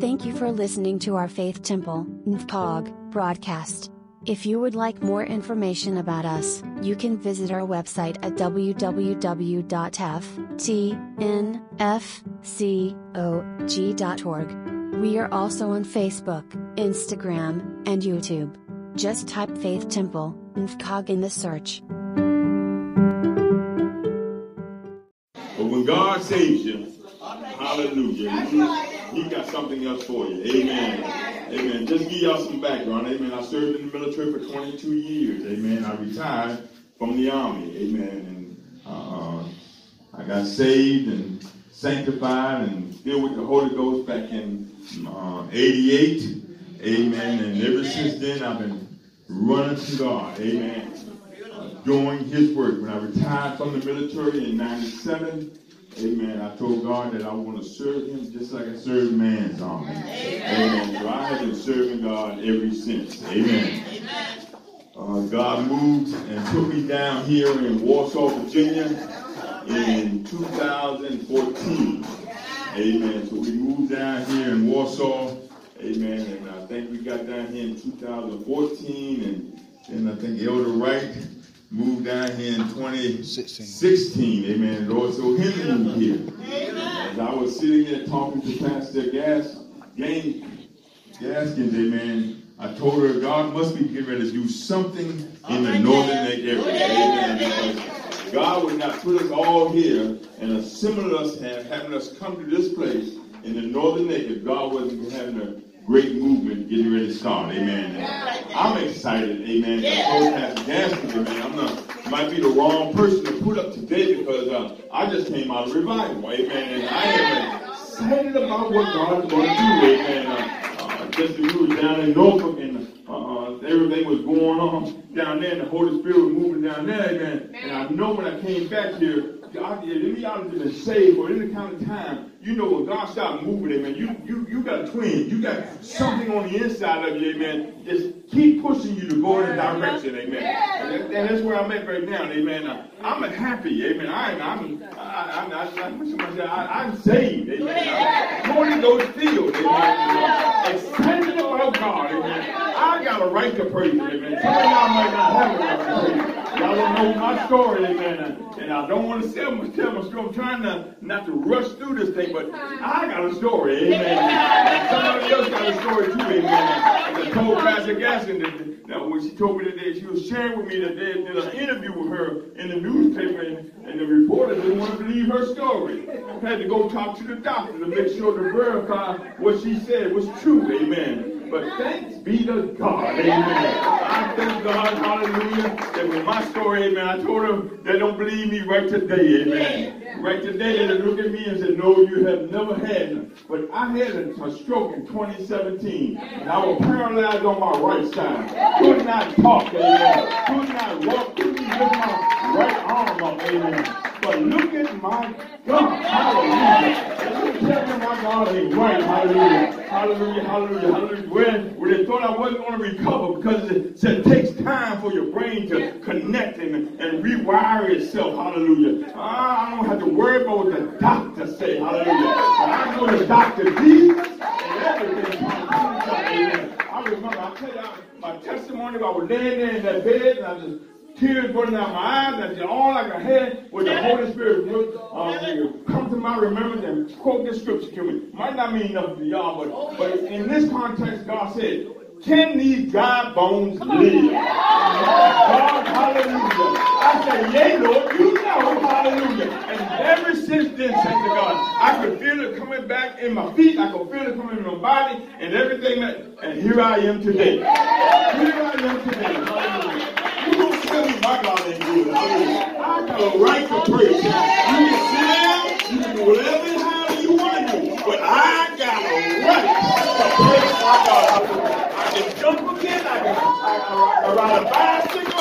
Thank you for listening to our Faith Temple, NFCOG, broadcast. If you would like more information about us, you can visit our website at www.ftnfcog.org. We are also on Facebook, Instagram, and YouTube. Just type Faith Temple, NFCOG in the search. But when God saves you, hallelujah, he, got something else for you. Amen. Amen. Just give y'all some background. Amen. I served in the military for 22 years. Amen. I retired from the army. Amen. And uh, I got saved and sanctified and filled with the Holy Ghost back in uh, 88. Amen. And ever since then, I've been running to God. Amen. Uh, doing His work. When I retired from the military in 97, Amen. I told God that I want to serve Him just like I serve man's army. Amen. Amen. So I have been serving God ever since. Amen. Uh, God moved and put me down here in Warsaw, Virginia in 2014. Amen. So we moved down here in Warsaw. Amen. And I think we got down here in 2014. And then I think Elder Wright moved down here in 2016. Amen. Lord, so him moved here. As I was sitting here talking to Pastor Gas, Gang, Gaskins, amen, I told her God must be getting ready to do something in the northern neck area. Amen. Because God would not put us all here and assemble us, having us come to this place in the northern neck if God wasn't having a great movement getting ready to start. Amen. And I'm excited. Amen. Yeah. I told Pastor Gaskins, amen. I'm not, might be the wrong person to put up today because uh, I just came out of revival. Amen. And I am excited about what God is going to do. Amen. Uh, uh, just as we were down in Norfolk and uh, everything was going on down there and the Holy Spirit was moving down there. Amen. And I know when I came back here, God, if any y'all have been saved for any kind of time, you know when God starts moving, amen, you you you got a twin. You got something on the inside of you, amen. Just keep pushing you to go in a direction, amen. And, and, that's where I'm at right now, amen. Uh, I'm happy, amen. I'm, I'm I'm, I, I, am saved, amen. I'm Holy Ghost filled, amen. Excited about God, amen. I got a right to praise, amen. Some of y'all might not have a right to praise. Y'all don't know my story, amen. And I don't want to tell my, story. I'm trying to, not to rush through this thing, but I got a story, amen. And somebody else got a story too, amen. As I told Pastor Gaskin that, that when she told me today, she was sharing with me that they did an interview with her in the newspaper, and, and the reporter didn't want to believe her story. I had to go talk to the doctor to make sure to verify what she said was true, amen. But thanks be to God. Amen. I thank God, hallelujah, that with my story, amen, I told them they don't believe me right today, amen. Right today, they look at me and say, no, you have never had. But I had a, a stroke in 2017, and I was paralyzed on my right side. Could not talk, amen. Could not walk, couldn't lift my amen. But look at my God. Hallelujah. Me tell my God ain't right. Hallelujah. Hallelujah. Hallelujah. Hallelujah. When, when they thought I wasn't going to recover because it said it takes time for your brain to connect and, and rewire itself. Hallelujah. Ah, I don't have to worry about what the doctor say. Hallelujah. But I know the doctor Jesus and everything. I remember, I tell you, my testimony, I was laying there in that bed and I just tears running out my eyes, and all I could have was the Holy Spirit would uh, come to my remembrance and quote this scripture to me. Might not mean nothing to y'all, but, but in this context, God said, can these dry bones live? God, hallelujah. I said, yea, Lord, you know, hallelujah. And ever since then, thank to God, I could feel it coming back in my feet. I could feel it coming in my body and everything. That, and here I am today. Here I am today. Hallelujah me my God ain't good. I got a right to praise. You can sit down, you can do whatever and however you want to do, but I got a right to praise my God. I can jump again, I can, I, I, I ride a bicycle,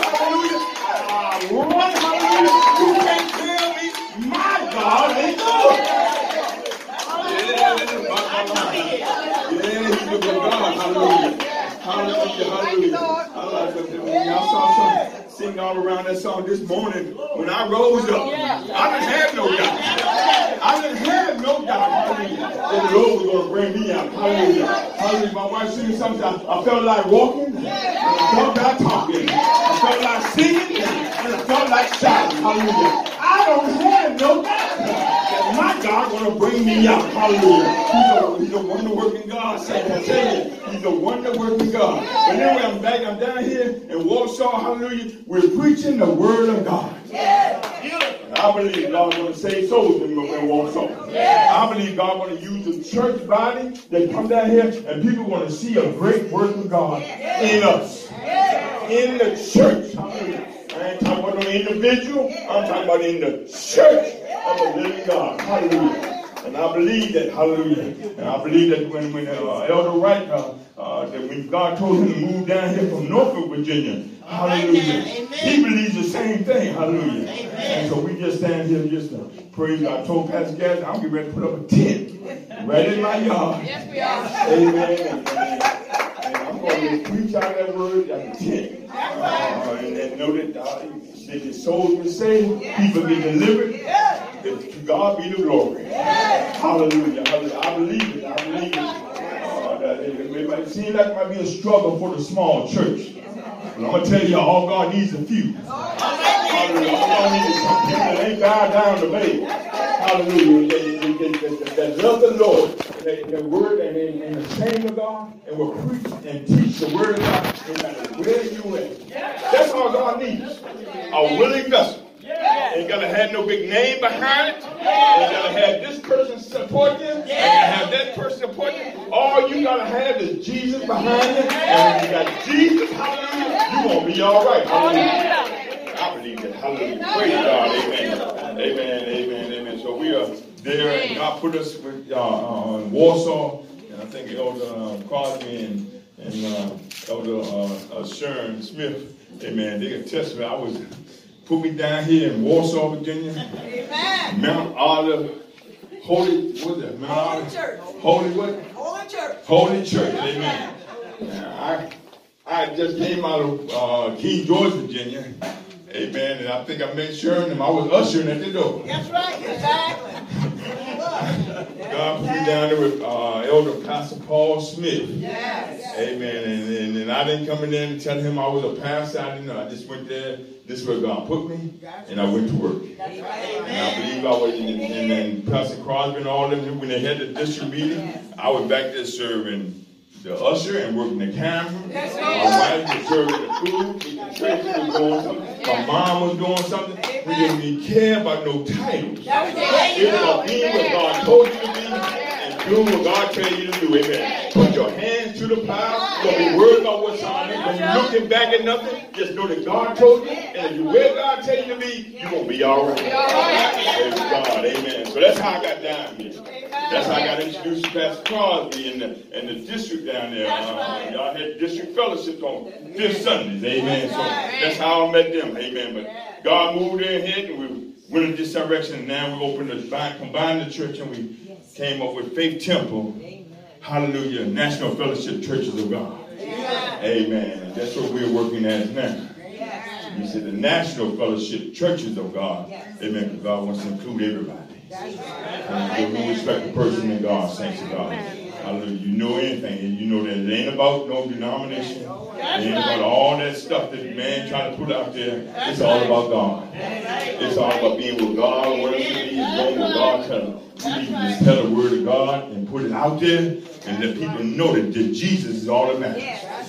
around this morning when I rose up. I didn't have no doubt. I didn't have no doubt. that the Lord was going to bring me out. Hallelujah. Hallelujah. My wife singing something. I, felt like walking. And I felt like talking. I felt like singing. And I felt like shouting. Hallelujah. I don't have no doubt my God to bring me out. Hallelujah. He's a, he's a wonder working God. I tell you, he's a wonder working God. But anyway, I'm back. I'm down here in Warsaw. Hallelujah. We're preaching the word of God. I believe God to save souls in, in Warsaw. I believe God to use the church body that come down here and people to see a great work of God in us. In the church. Hallelujah. I ain't talking about no individual. I'm talking about in the church of the living God. Hallelujah. And I believe that, hallelujah. And I believe that when, when uh, Elder Wright, uh, uh, that when God told him to move down here from Norfolk, Virginia, hallelujah, he believes the same thing, hallelujah. And so we just stand here just to praise God. I told Pastor Gaz, I'm getting ready to put up a tent right in my yard. Yes, we are. Amen. And I'm going to preach out that word at the tent. Uh, and, and know that, uh, that the souls be saved, people be delivered. To God be the glory. Hallelujah. Hallelujah. I believe it. I believe it. Uh, it, might seem like it might be a struggle for the small church. But I'm going to tell you, all God needs a few. Hallelujah. All God needs some people that ain't bowed down to me. Hallelujah. That, that, that, love the Lord, that, word and, and, and the shame of God, and will preach and teach the word of God no matter where you at. That's all God needs. A willing vessel. Ain't gotta have no big name behind it. Ain't gotta have this person support you. Ain't gotta have that person support you. All you gotta have is Jesus behind you. And when you got Jesus, hallelujah, you gonna be all right. Hallelujah. I believe that. Hallelujah. Praise God. Amen. Amen. Amen. Amen. So we are there, and God put us with uh, uh, in Warsaw, and I think Elder uh, Crosby and, and uh, Elder uh, uh, Sharon Smith. Amen. They can testify. I was put me down here in Warsaw, Virginia. Amen. Mount Olive, Holy, what is that? Mount Holy Olive? Church. Holy what? Holy Church. Holy Church. Amen. Now, I I just came out of uh, King George, Virginia. Amen. And I think I met Sharon and I was ushering at the door. That's right. Exactly. God put me down there with uh, Elder Pastor Paul Smith. Yes. Amen. And, and, and I didn't come in there and tell him I was a pastor. I didn't know. I just went there. This is where God put me. And I went to work. That's right. And I believe I was, and, and then Pastor Crosby and all them, when they had the district meeting, I was back there serving the usher and working the camera. That's My wife was serving the food. The church was something. My mom was doing something. We didn't even care about no titles. That was it. It was about being what God told you to doing what God tell you to do. Amen. Put your hands to the plow. Don't be worried about what's on it. Don't be looking back at nothing. Just know that God told you. And if you where God tell you to be, you're going to be all right. Praise God. Amen. So that's how I got down here. That's how I got introduced to Pastor Crosby in the, in the district down there. Uh, y'all had district fellowship on fifth Sundays. Amen. So that's how I met them. Amen. But God moved their ahead and we went in this direction. And now we opened the combined the church and we came up with Faith Temple. Hallelujah. National Fellowship Churches of God. Amen. And that's what we're working as now. You said the National Fellowship Churches of God. Amen. Because God wants to include everybody. And we respect the person in God, saints of God. Hallelujah. You know anything, and you know that it ain't about no denomination. It ain't about all that stuff that man try to put out there. It's all about God. It's all about being with God, whatever it is, going with God. Tell we need to just tell the word of God and put it out there and let people know that, that Jesus is all that matters.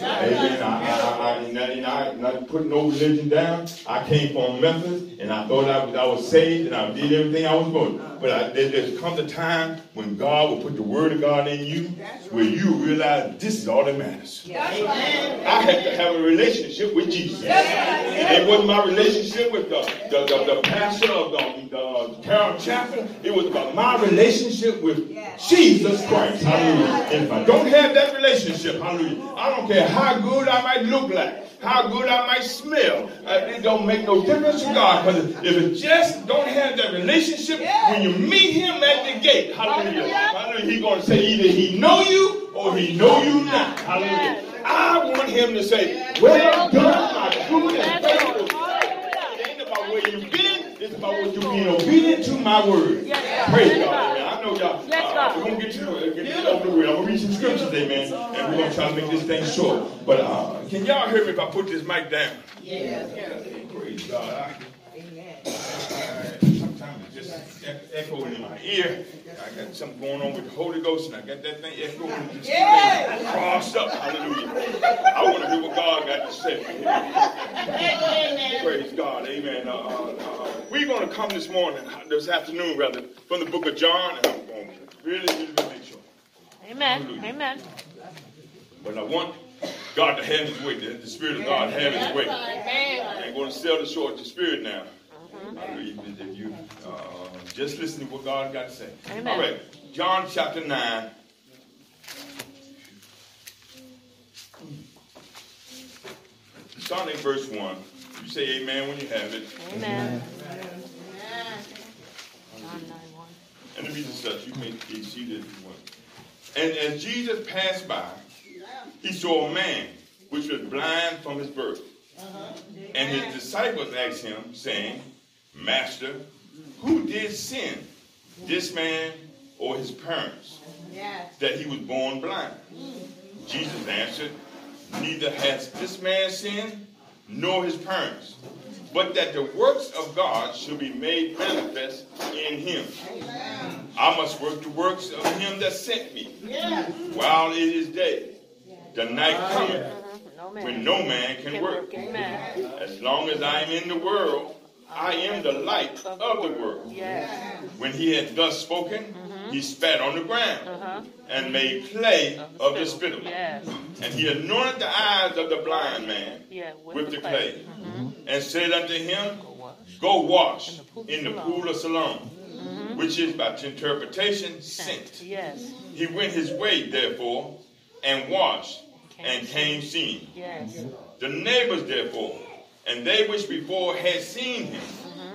Amen. I, I, I, and I, not putting no religion down. I came from Memphis, and I thought I was, I was saved, and I did everything I was to. But I, there, there's comes a time when God will put the word of God in you, where you realize this is all that matters. I had to have a relationship with Jesus. It wasn't my relationship with the, the, the, the pastor of the, the Carroll Chapel. It was about my relationship with Jesus Christ. Hallelujah. If I don't have that relationship, hallelujah, I don't care how good I might look like, how good I might smell. Uh, it don't make no difference to God. Because if it just don't have that relationship, when you meet him at the gate, hallelujah, hallelujah, he's going to say either he know you or he know you not. Hallelujah. I want him to say, well done, my good and faithful servant." It ain't about where you've been. It's about what you're being obedient to my word. Praise God. Amen. I know y'all. Uh, we're going to get to scriptures, amen. And we're going to try to make this thing short. But uh, can y'all hear me if I put this mic down? Yes. Praise God. I, sometimes it just echoing in my ear. I got something going on with the Holy Ghost, and I got that thing echoing. just Yeah. Crossed up. Hallelujah. I want to hear what God got to say. Amen. Praise God. Amen. Uh, uh, uh, we're going to come this morning, this afternoon, rather, from the book of John, and I'm to really, really, really short. Amen. Amen. But I want God to have his way, the, the Spirit of God have his way. I ain't going to sell the short the Spirit now. Hallelujah. If you uh, just listen to what God got to say. Amen. All right. John chapter 9. Starting at verse 1. You say amen when you have it. Amen. John 9 1. And the reason such, you may be seated if you want. And as Jesus passed by, he saw a man which was blind from his birth. Uh-huh. And his disciples asked him, saying, Master, who did sin, this man or his parents, that he was born blind? Jesus answered, Neither has this man sinned, nor his parents, but that the works of God should be made manifest in him. I must work the works of him that sent me while it is day. The night cometh when no man can work. As long as I am in the world, I am the light of the world. When he had thus spoken, Mm-hmm. he spat on the ground Uh-huh. and made clay of the spittle. Yes. And he anointed the eyes of the blind man Yeah. with the clay mm-hmm. and said unto him, Go wash. In the pool of Siloam, mm-hmm. which is by interpretation sent. Yes. He went his way, therefore, and washed and came seeing. Yes. The neighbors, therefore, and they which before had seen him,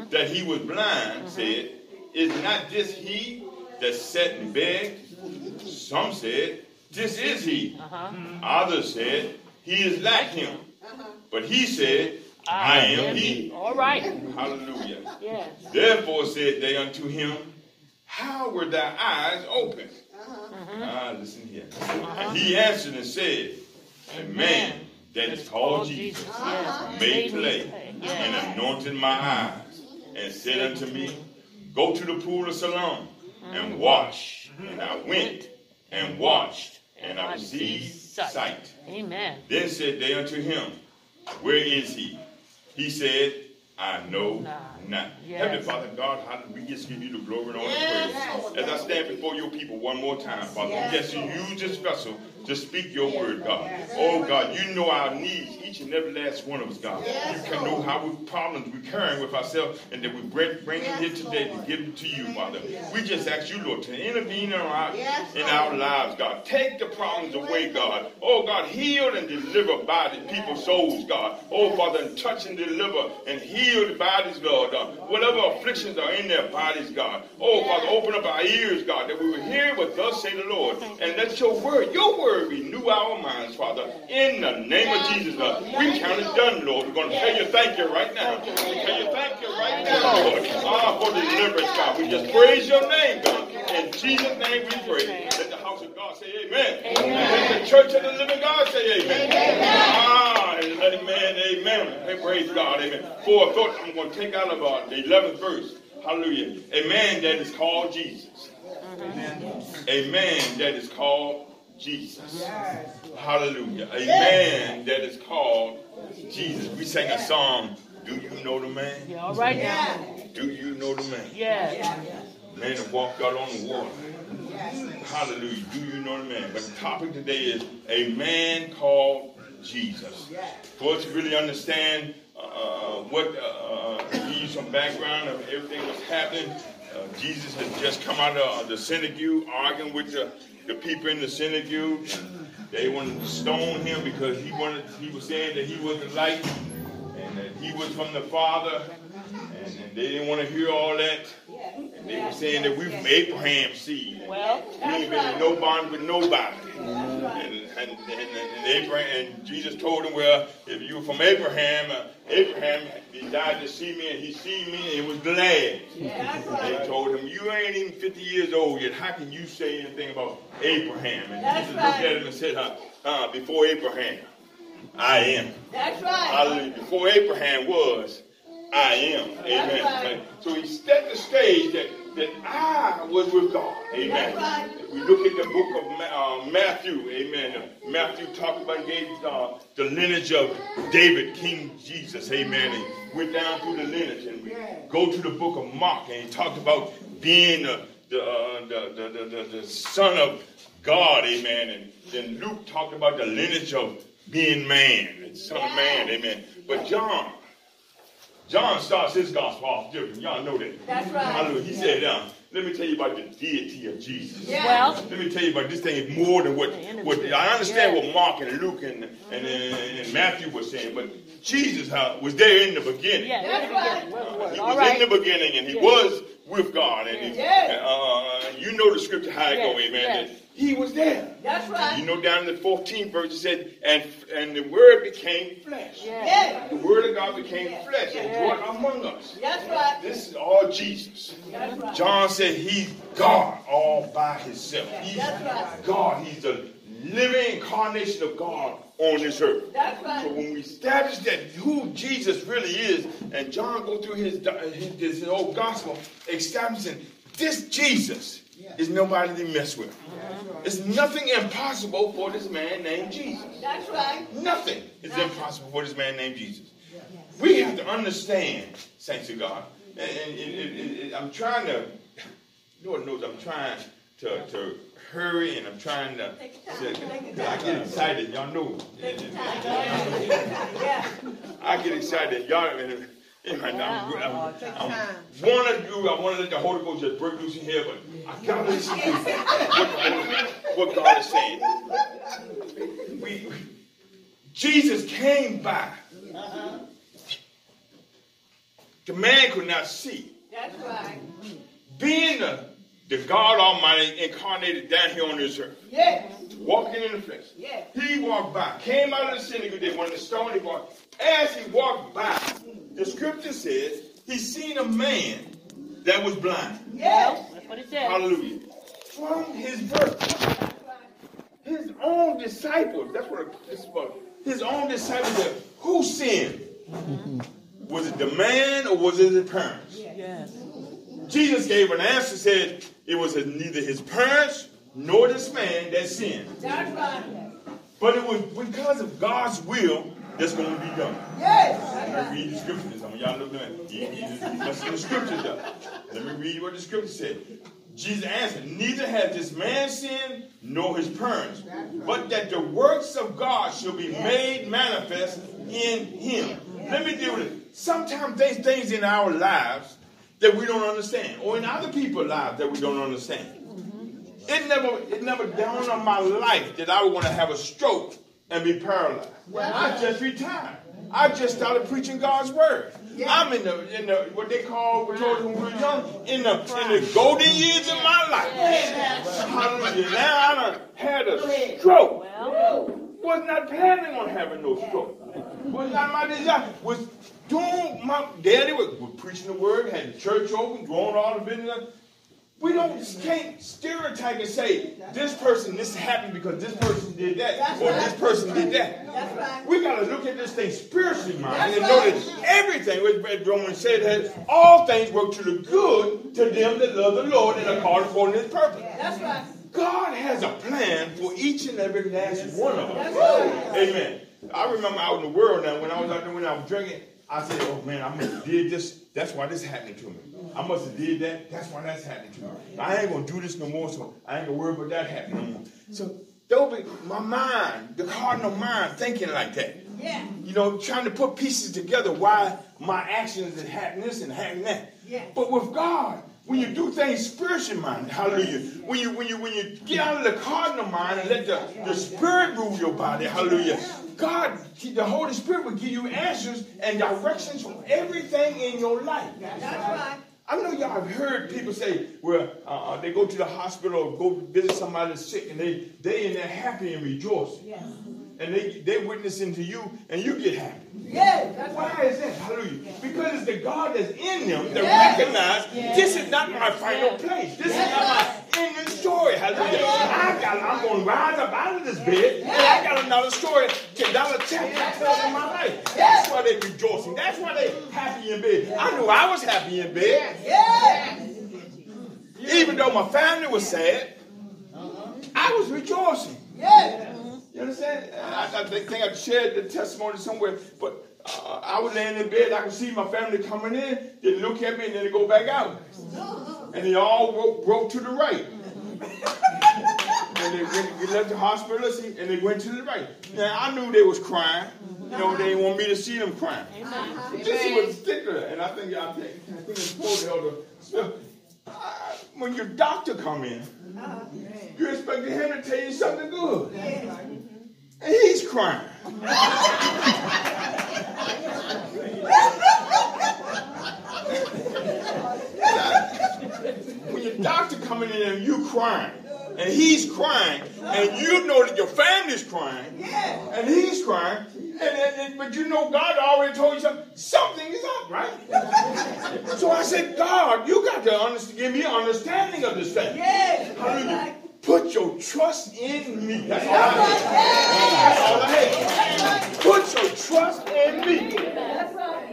that he was blind, said, Is not this he that sat and begged? Some said, This is he. Uh-huh. Others said, He is like him. But he said, I am he. All right. Hallelujah. Yes. Therefore said they unto him, How were thy eyes opened? Mm-hmm. Ah, listen here. And he answered and said, A man that is called Jesus Yes. made clay and anointed my eyes and said unto me, Go to the pool of Siloam. And wash. And I went and washed, and I received sight. Amen. Then said they unto him, Where is he? He said, I know Nah. not. Yes. Heavenly Father God, how we just give you the glory and all the praise. As I stand before your people one more time, Father, yes, you use this vessel to speak your word, God. Oh God, you know our needs, each and every last one of us, God. You can know how we problems we're carrying with ourselves, and that we bring, bring it here today to give it to you, Father. We just ask you, Lord, to intervene in our, in our lives, God. Take the problems away, God. Oh God, heal and deliver bodies, people's souls, God. Oh Father, and touch and deliver and heal the bodies, Lord. Uh, whatever afflictions are in their bodies, God. Oh Father, open up our ears, God, that we will hear what thus say the Lord. And let your word, your word renew our minds, Father. In the name of Jesus, uh, we count it done, Lord. We're going to tell you thank you right now. We tell you thank you right now, Lord. Ah, for the deliverance, God. We just praise your name, God. In Jesus' name we pray. Let the house of God say amen. And let the church of the living God say amen. Ah, and let man, amen. Hey, praise God, amen. For a thought I'm going to take out of uh, the 11th verse. Hallelujah. A man that is called Jesus. Amen. A man that is called Jesus. Hallelujah. A man that is called Jesus. We sang a song, Do You Know the Man? Yeah. All right now. Do you know the man? Yes. Man that walked out on the water. Hallelujah. Do you know the man? But the topic today is a man called Jesus. For us to really understand uh, uh, what, uh, uh, give you some background of everything that's happening. Uh, Jesus had just come out of the synagogue arguing with the, the people in the synagogue. They wanted to stone him because he wanted he was saying that he was the light and that he was from the Father. And, and they didn't want to hear all that. And they were saying that we from Abraham's seed. Well, We ain't been in no bond with nobody. And and, and, and Abraham and Jesus told him, well, if you were from Abraham, uh, Abraham he died to see me, and he see me, and he was glad. They right. told him, you ain't even 50 years old yet. How can you say anything about Abraham? And That's Jesus right. looked at him and said, uh, uh, before Abraham, I am. That's right. Hallelujah. Before Abraham was, I am. Amen. Right. So he set the stage that, that I was with God. Amen. Right. If we look at the book of Ma- uh, Matthew, amen. Matthew talked about gave uh, the lineage of David, King Jesus, amen. And went down through the lineage and we go to the book of Mark and he talked about being the, the, uh, the, the, the, the, the son of God, amen. And then Luke talked about the lineage of being man, and son of man, amen. But John, John starts his gospel off different. Y'all know that. That's right. Hallelujah. He said, uh, let me tell you about the deity of Jesus. Yeah. Well, Let me tell you about this thing is more than what, what I understand what Mark and Luke and, and, and Matthew were saying, but Jesus uh, was there in the beginning. yeah, That's in the right. beginning. Word, Uh, he was right. in the beginning and he Yeah. was with God. And he, Yeah. uh, you know the scripture how it Yes, go, amen. yes. He was there. That's right. You know down in the 14th verse it said, and and the word became flesh. Yeah. Yeah. The word of God became flesh and dwelt among us. That's right. This is all Jesus. That's right. John said he's God all by himself. He's That's right. God. He's the living incarnation of God on this earth. That's right. So when we establish that who Jesus really is, and John go through his his, his whole gospel, establishing this Jesus is nobody to mess with. It's nothing impossible for this man named Jesus. That's right. Nothing is impossible for this man named Jesus. We have to understand, saints of God, and, and it- it- I'm trying to, Lord knows I'm trying to, to hurry and I'm trying to, Take your time. Take I get excited, y'all know. Take time. Yeah. I get excited, y'all. And, and I'm, I'm, oh, I'm, I'm want to do, I want to let the Holy Ghost just break loose in here, but I got to listen to what, what God is saying. We, Jesus came by. The man could not see. That's right. Being the, the God Almighty incarnated down here on this earth, Yeah. walking in the flesh. Yeah. He walked by, came out of the synagogue, they wanted to stone him. walked. As he walked by, the scripture says he seen a man that was blind. Yeah. That's what it said. Hallelujah. From his birth. His own disciples, that's what this is about. His own disciples said, Who sinned? Was it the man or was it his parents? Yes. Jesus gave an answer, said it was neither his parents nor this man that sinned. That's right. But it was because of God's will that's going to be done. Yes. Let me read the scriptures. Some of y'all look at you, you see the scriptures up. Let me read what the scripture said. Jesus answered, Neither has this man sinned nor his parents, but that the works of God shall be made manifest in him. Let me deal with it. Sometimes there's things in our lives that we don't understand, or in other people's lives that we don't understand. It never, it never dawned on my life that I would want to have a stroke and be paralyzed. I just retired. I just started preaching God's word. I'm in the in the what they call we told when we were young in the in the golden years of my life. Hallelujah. Now I done had a stroke. Well, Was not planning on having no stroke. Was not my desire. Was doing my daddy was, was preaching the word, had the church open, growing all the business. We don't can't stereotype and say this person this happened because this person did that That's or right. this person did that. That's right. We gotta look at this thing spiritually, man, That's and know right. that everything, what Romans said, that all things work to the good to them that love the Lord and are called according to His purpose. That's right. God has a plan for each and every last one of us. Amen. I remember out in the world now when I was out there when I was drinking, I said, "Oh man, I must have did this. That's why this happened to me. I must have did that. That's why that's happening to me. I ain't gonna do this no more. So I ain't gonna worry about that happening no more." So don't be my mind, the cardinal mind, thinking like that. Yeah. You know, trying to put pieces together why my actions is happening this and happening that. Yeah. But with God, when you do things spiritual minded, hallelujah. When you when you when you get out of the cardinal mind and let the, the spirit rule your body, hallelujah. God, the Holy Spirit will give you answers and directions for everything in your life. That's right. I know y'all have heard people say, well, uh, uh, they go to the hospital or go visit somebody that's sick and they they in there happy and rejoicing. Yes. And they they witnessing to you and you get happy. Yes. That's Why right. is that? Hallelujah. Because it's the God that's in them that Yes. recognize this is not my final place. This is not my ending story. Hallelujah. I got I'm gonna rise up out of this bed and I got another story, another chapter to tell in my life. That's why they rejoicing. That's why they happy in bed. I knew I was happy in bed. Yes. Even though my family was sad, I was rejoicing. Yes. You understand? I, I think I shared the testimony somewhere, but uh, I was laying in bed. I could see my family coming in. They look at me and then they go back out. And they all broke, broke to the right. and they, went, they left the hospital and they went to the right. Now I knew they was crying. You know, they didn't want me to see them crying. But this was particular, and I think I think, I think it's told Elder Smith. uh, When your doctor come in, you expected him to tell you something good. And he's crying. when your doctor coming in and you crying, and he's crying, and you know that your family's crying, and he's crying, and, and- and- but you know God already told you something. Something is up, right? so I said, God, you got to understand, give me understanding of this thing. Yes. Hallelujah. Put your trust in me. That's all I had. That's all I had. Put your trust in me.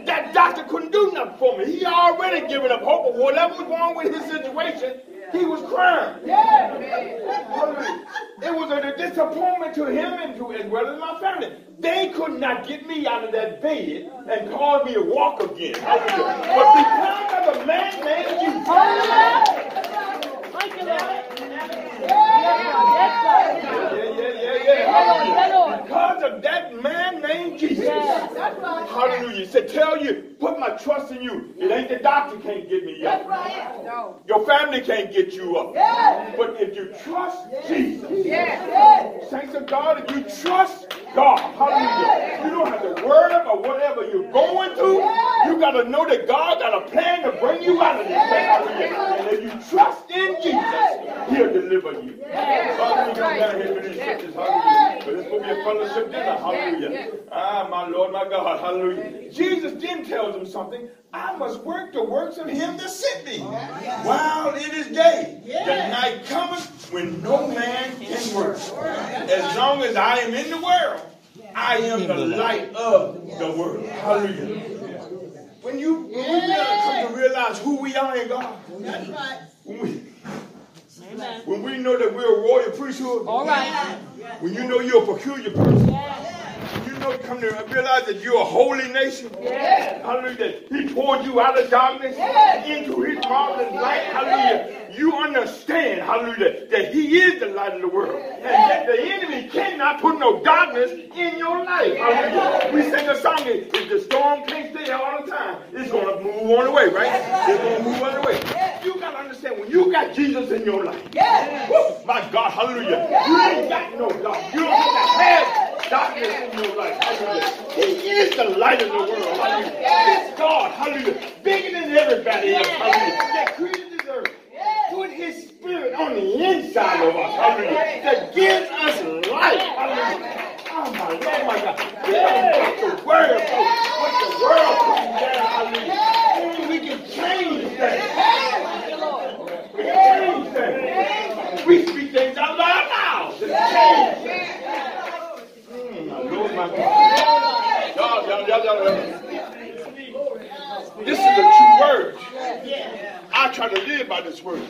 That doctor couldn't do nothing for me. He already given up hope. of whatever was wrong with his situation, he was crying. Hallelujah. It was a disappointment to him and to as well as my family. They could not get me out of that bed and cause me to walk again. But because of a man named Jesus, Because of that man named Jesus. Hallelujah. He said, tell you, put my trust in you. It ain't the doctor can't get me up. Your family can't get you up. But if you trust Jesus, saints of God, if you trust God, hallelujah, you don't have to worry about whatever you're going through. You got to know that God got a plan to bring you out of this thing, hallelujah. And if you trust in Jesus, He'll deliver you. Hallelujah. Down here with these scriptures, hallelujah. But it's going to be a fellowship dinner, hallelujah. Ah, my Lord, my God, hallelujah. Jesus then tells them something. I must work the works of him that sent me. While it is day, the night cometh when no man can work. As long as I am in the world, I am the light of the world. Hallelujah. When you when we really come to realize who we are in God, That's right. when we, when we know that we're a royal priesthood, All right. When you know you're a peculiar person, when you know you come to realize that you're a holy nation, hallelujah, he poured you out of darkness into his marvelous light, hallelujah. You understand, hallelujah, that he is the light of the world. And that the enemy cannot put no darkness in your life. Hallelujah. We sing a song, if the storm can't stay all the time, it's going to move on the way, right? It's going to move on the way. You got to understand, when you got Jesus in your life, Woo, my God, hallelujah, you ain't got no dark. You don't have to have darkness in your life. Hallelujah. He is the light of the world. Hallelujah. It's God, hallelujah, bigger than everybody else. Hallelujah. That created this earth. Put his spirit on the inside of us. Hallelujah. That gives us life. Hallelujah. Oh my Lord, oh, my God. We don't have to worry about what the world puts down. Hallelujah. Only we can change that. We can change that. We speak things out loud now. to change. Mm, my Lord, my God. Y'all, y'all, y'all, y'all. This is a true word. I try to live by this word.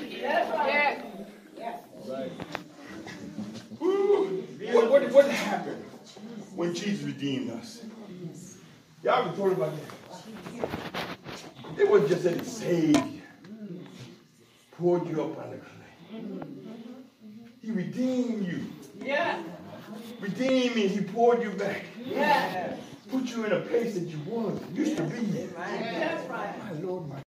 Woo. What, what, what happened when Jesus redeemed us? Y'all been talking about that. It wasn't just that he saved you, poured you up on the clay. He redeemed you. Yeah. Redeemed me. He poured you back. Yeah. Put you in a place that you was, used to be in. That's right. My Lord, my